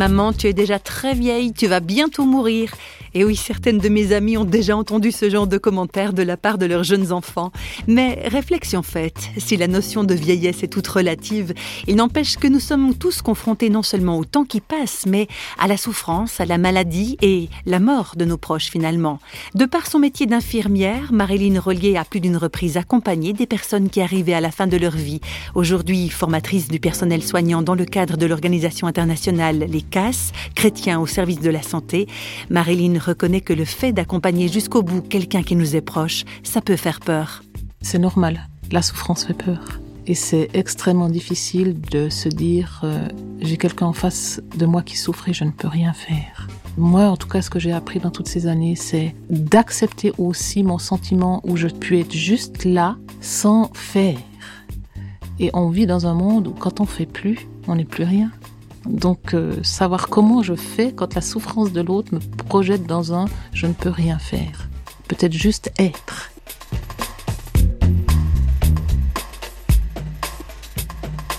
Maman, tu es déjà très vieille, tu vas bientôt mourir. Et oui, certaines de mes amies ont déjà entendu ce genre de commentaires de la part de leurs jeunes enfants. Mais réflexion faite, si la notion de vieillesse est toute relative, il n'empêche que nous sommes tous confrontés non seulement au temps qui passe, mais à la souffrance, à la maladie et la mort de nos proches finalement. De par son métier d'infirmière, Marilyn Rollier a plus d'une reprise accompagné des personnes qui arrivaient à la fin de leur vie. Aujourd'hui, formatrice du personnel soignant dans le cadre de l'organisation internationale Les CAS, chrétiens au service de la santé, Marilyn reconnaît que le fait d'accompagner jusqu'au bout quelqu'un qui nous est proche, ça peut faire peur. C'est normal, la souffrance fait peur. Et c'est extrêmement difficile de se dire euh, j'ai quelqu'un en face de moi qui souffre et je ne peux rien faire. Moi, en tout cas, ce que j'ai appris dans toutes ces années, c'est d'accepter aussi mon sentiment où je puis être juste là sans faire. Et on vit dans un monde où quand on fait plus, on n'est plus rien. Donc euh, savoir comment je fais quand la souffrance de l'autre me projette dans un je ne peux rien faire. Peut-être juste être.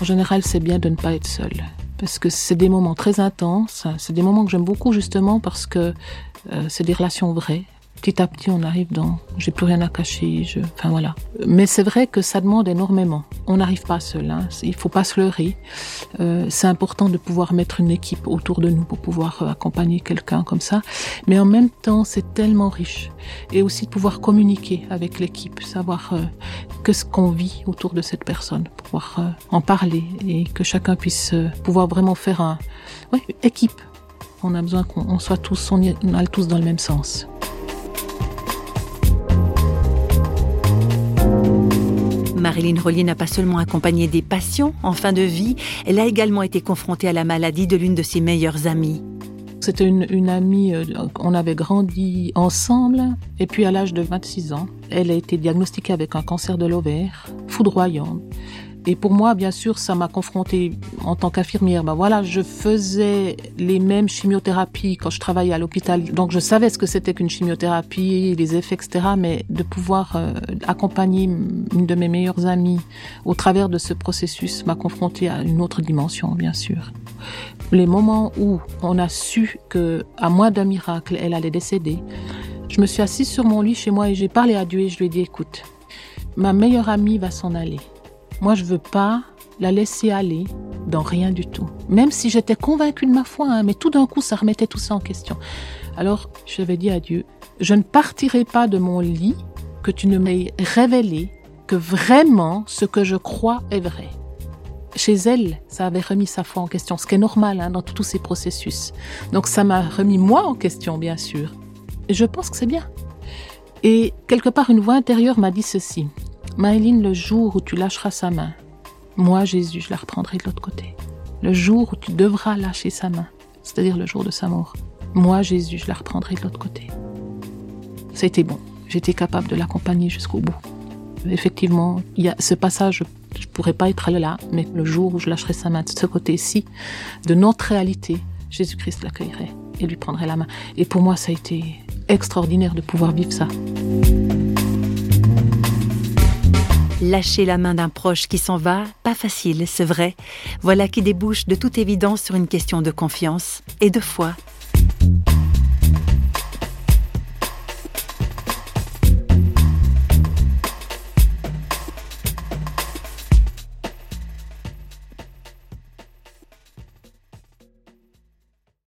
En général, c'est bien de ne pas être seul. Parce que c'est des moments très intenses. C'est des moments que j'aime beaucoup justement parce que euh, c'est des relations vraies petit à petit, on arrive dans j'ai plus rien à cacher. Je, enfin voilà. Mais c'est vrai que ça demande énormément. On n'arrive pas seul. Hein. Il faut pas se leurrer. Euh, c'est important de pouvoir mettre une équipe autour de nous pour pouvoir euh, accompagner quelqu'un comme ça. Mais en même temps, c'est tellement riche. Et aussi de pouvoir communiquer avec l'équipe, savoir euh, que ce qu'on vit autour de cette personne, pouvoir euh, en parler et que chacun puisse euh, pouvoir vraiment faire un ouais, équipe. On a besoin qu'on soit tous, tous dans le même sens. Marilyn Rollier n'a pas seulement accompagné des patients en fin de vie, elle a également été confrontée à la maladie de l'une de ses meilleures amies. C'était une, une, amie, euh, on avait grandi ensemble, et puis à l'âge de 26 ans, elle a été diagnostiquée avec un cancer de l'ovaire, foudroyant. Et pour moi, bien sûr, ça m'a confrontée en tant qu'infirmière. Ben voilà, je faisais les mêmes chimiothérapies quand je travaillais à l'hôpital. Donc je savais ce que c'était qu'une chimiothérapie, les effets, etc. Mais de pouvoir euh, accompagner une de mes meilleures amies au travers de ce processus m'a confrontée à une autre dimension, bien sûr. Les moments où on a su que, à moins d'un miracle, elle allait décéder, je me suis assise sur mon lit chez moi et j'ai parlé à Dieu et je lui ai dit, écoute, ma meilleure amie va s'en aller. Moi, je veux pas la laisser aller dans rien du tout. Même si j'étais convaincue de ma foi, hein, mais tout d'un coup, ça remettait tout ça en question. Alors, j'avais dit à Dieu, je ne partirai pas de mon lit que tu ne m'aies révélé que vraiment ce que je crois est vrai. Chez elle, ça avait remis sa foi en question, ce qui est normal hein, dans tous ces processus. Donc ça m'a remis moi en question, bien sûr. Et je pense que c'est bien. Et quelque part, une voix intérieure m'a dit ceci. Maëline, le jour où tu lâcheras sa main, moi, Jésus, je la reprendrai de l'autre côté. Le jour où tu devras lâcher sa main, c'est-à-dire le jour de sa mort, moi, Jésus, je la reprendrai de l'autre côté. Ça a été bon. J'étais capable de l'accompagner jusqu'au bout. Effectivement, il y a ce passage, je pourrais pas être là, mais le jour où je lâcherai sa main de ce côté-ci, de notre réalité, Jésus-Christ l'accueillerait et lui prendrait la main. Et pour moi, ça a été extraordinaire de pouvoir vivre ça. Lâcher la main d'un proche qui s'en va, pas facile, c'est vrai. Voilà qui débouche de toute évidence sur une question de confiance et de foi.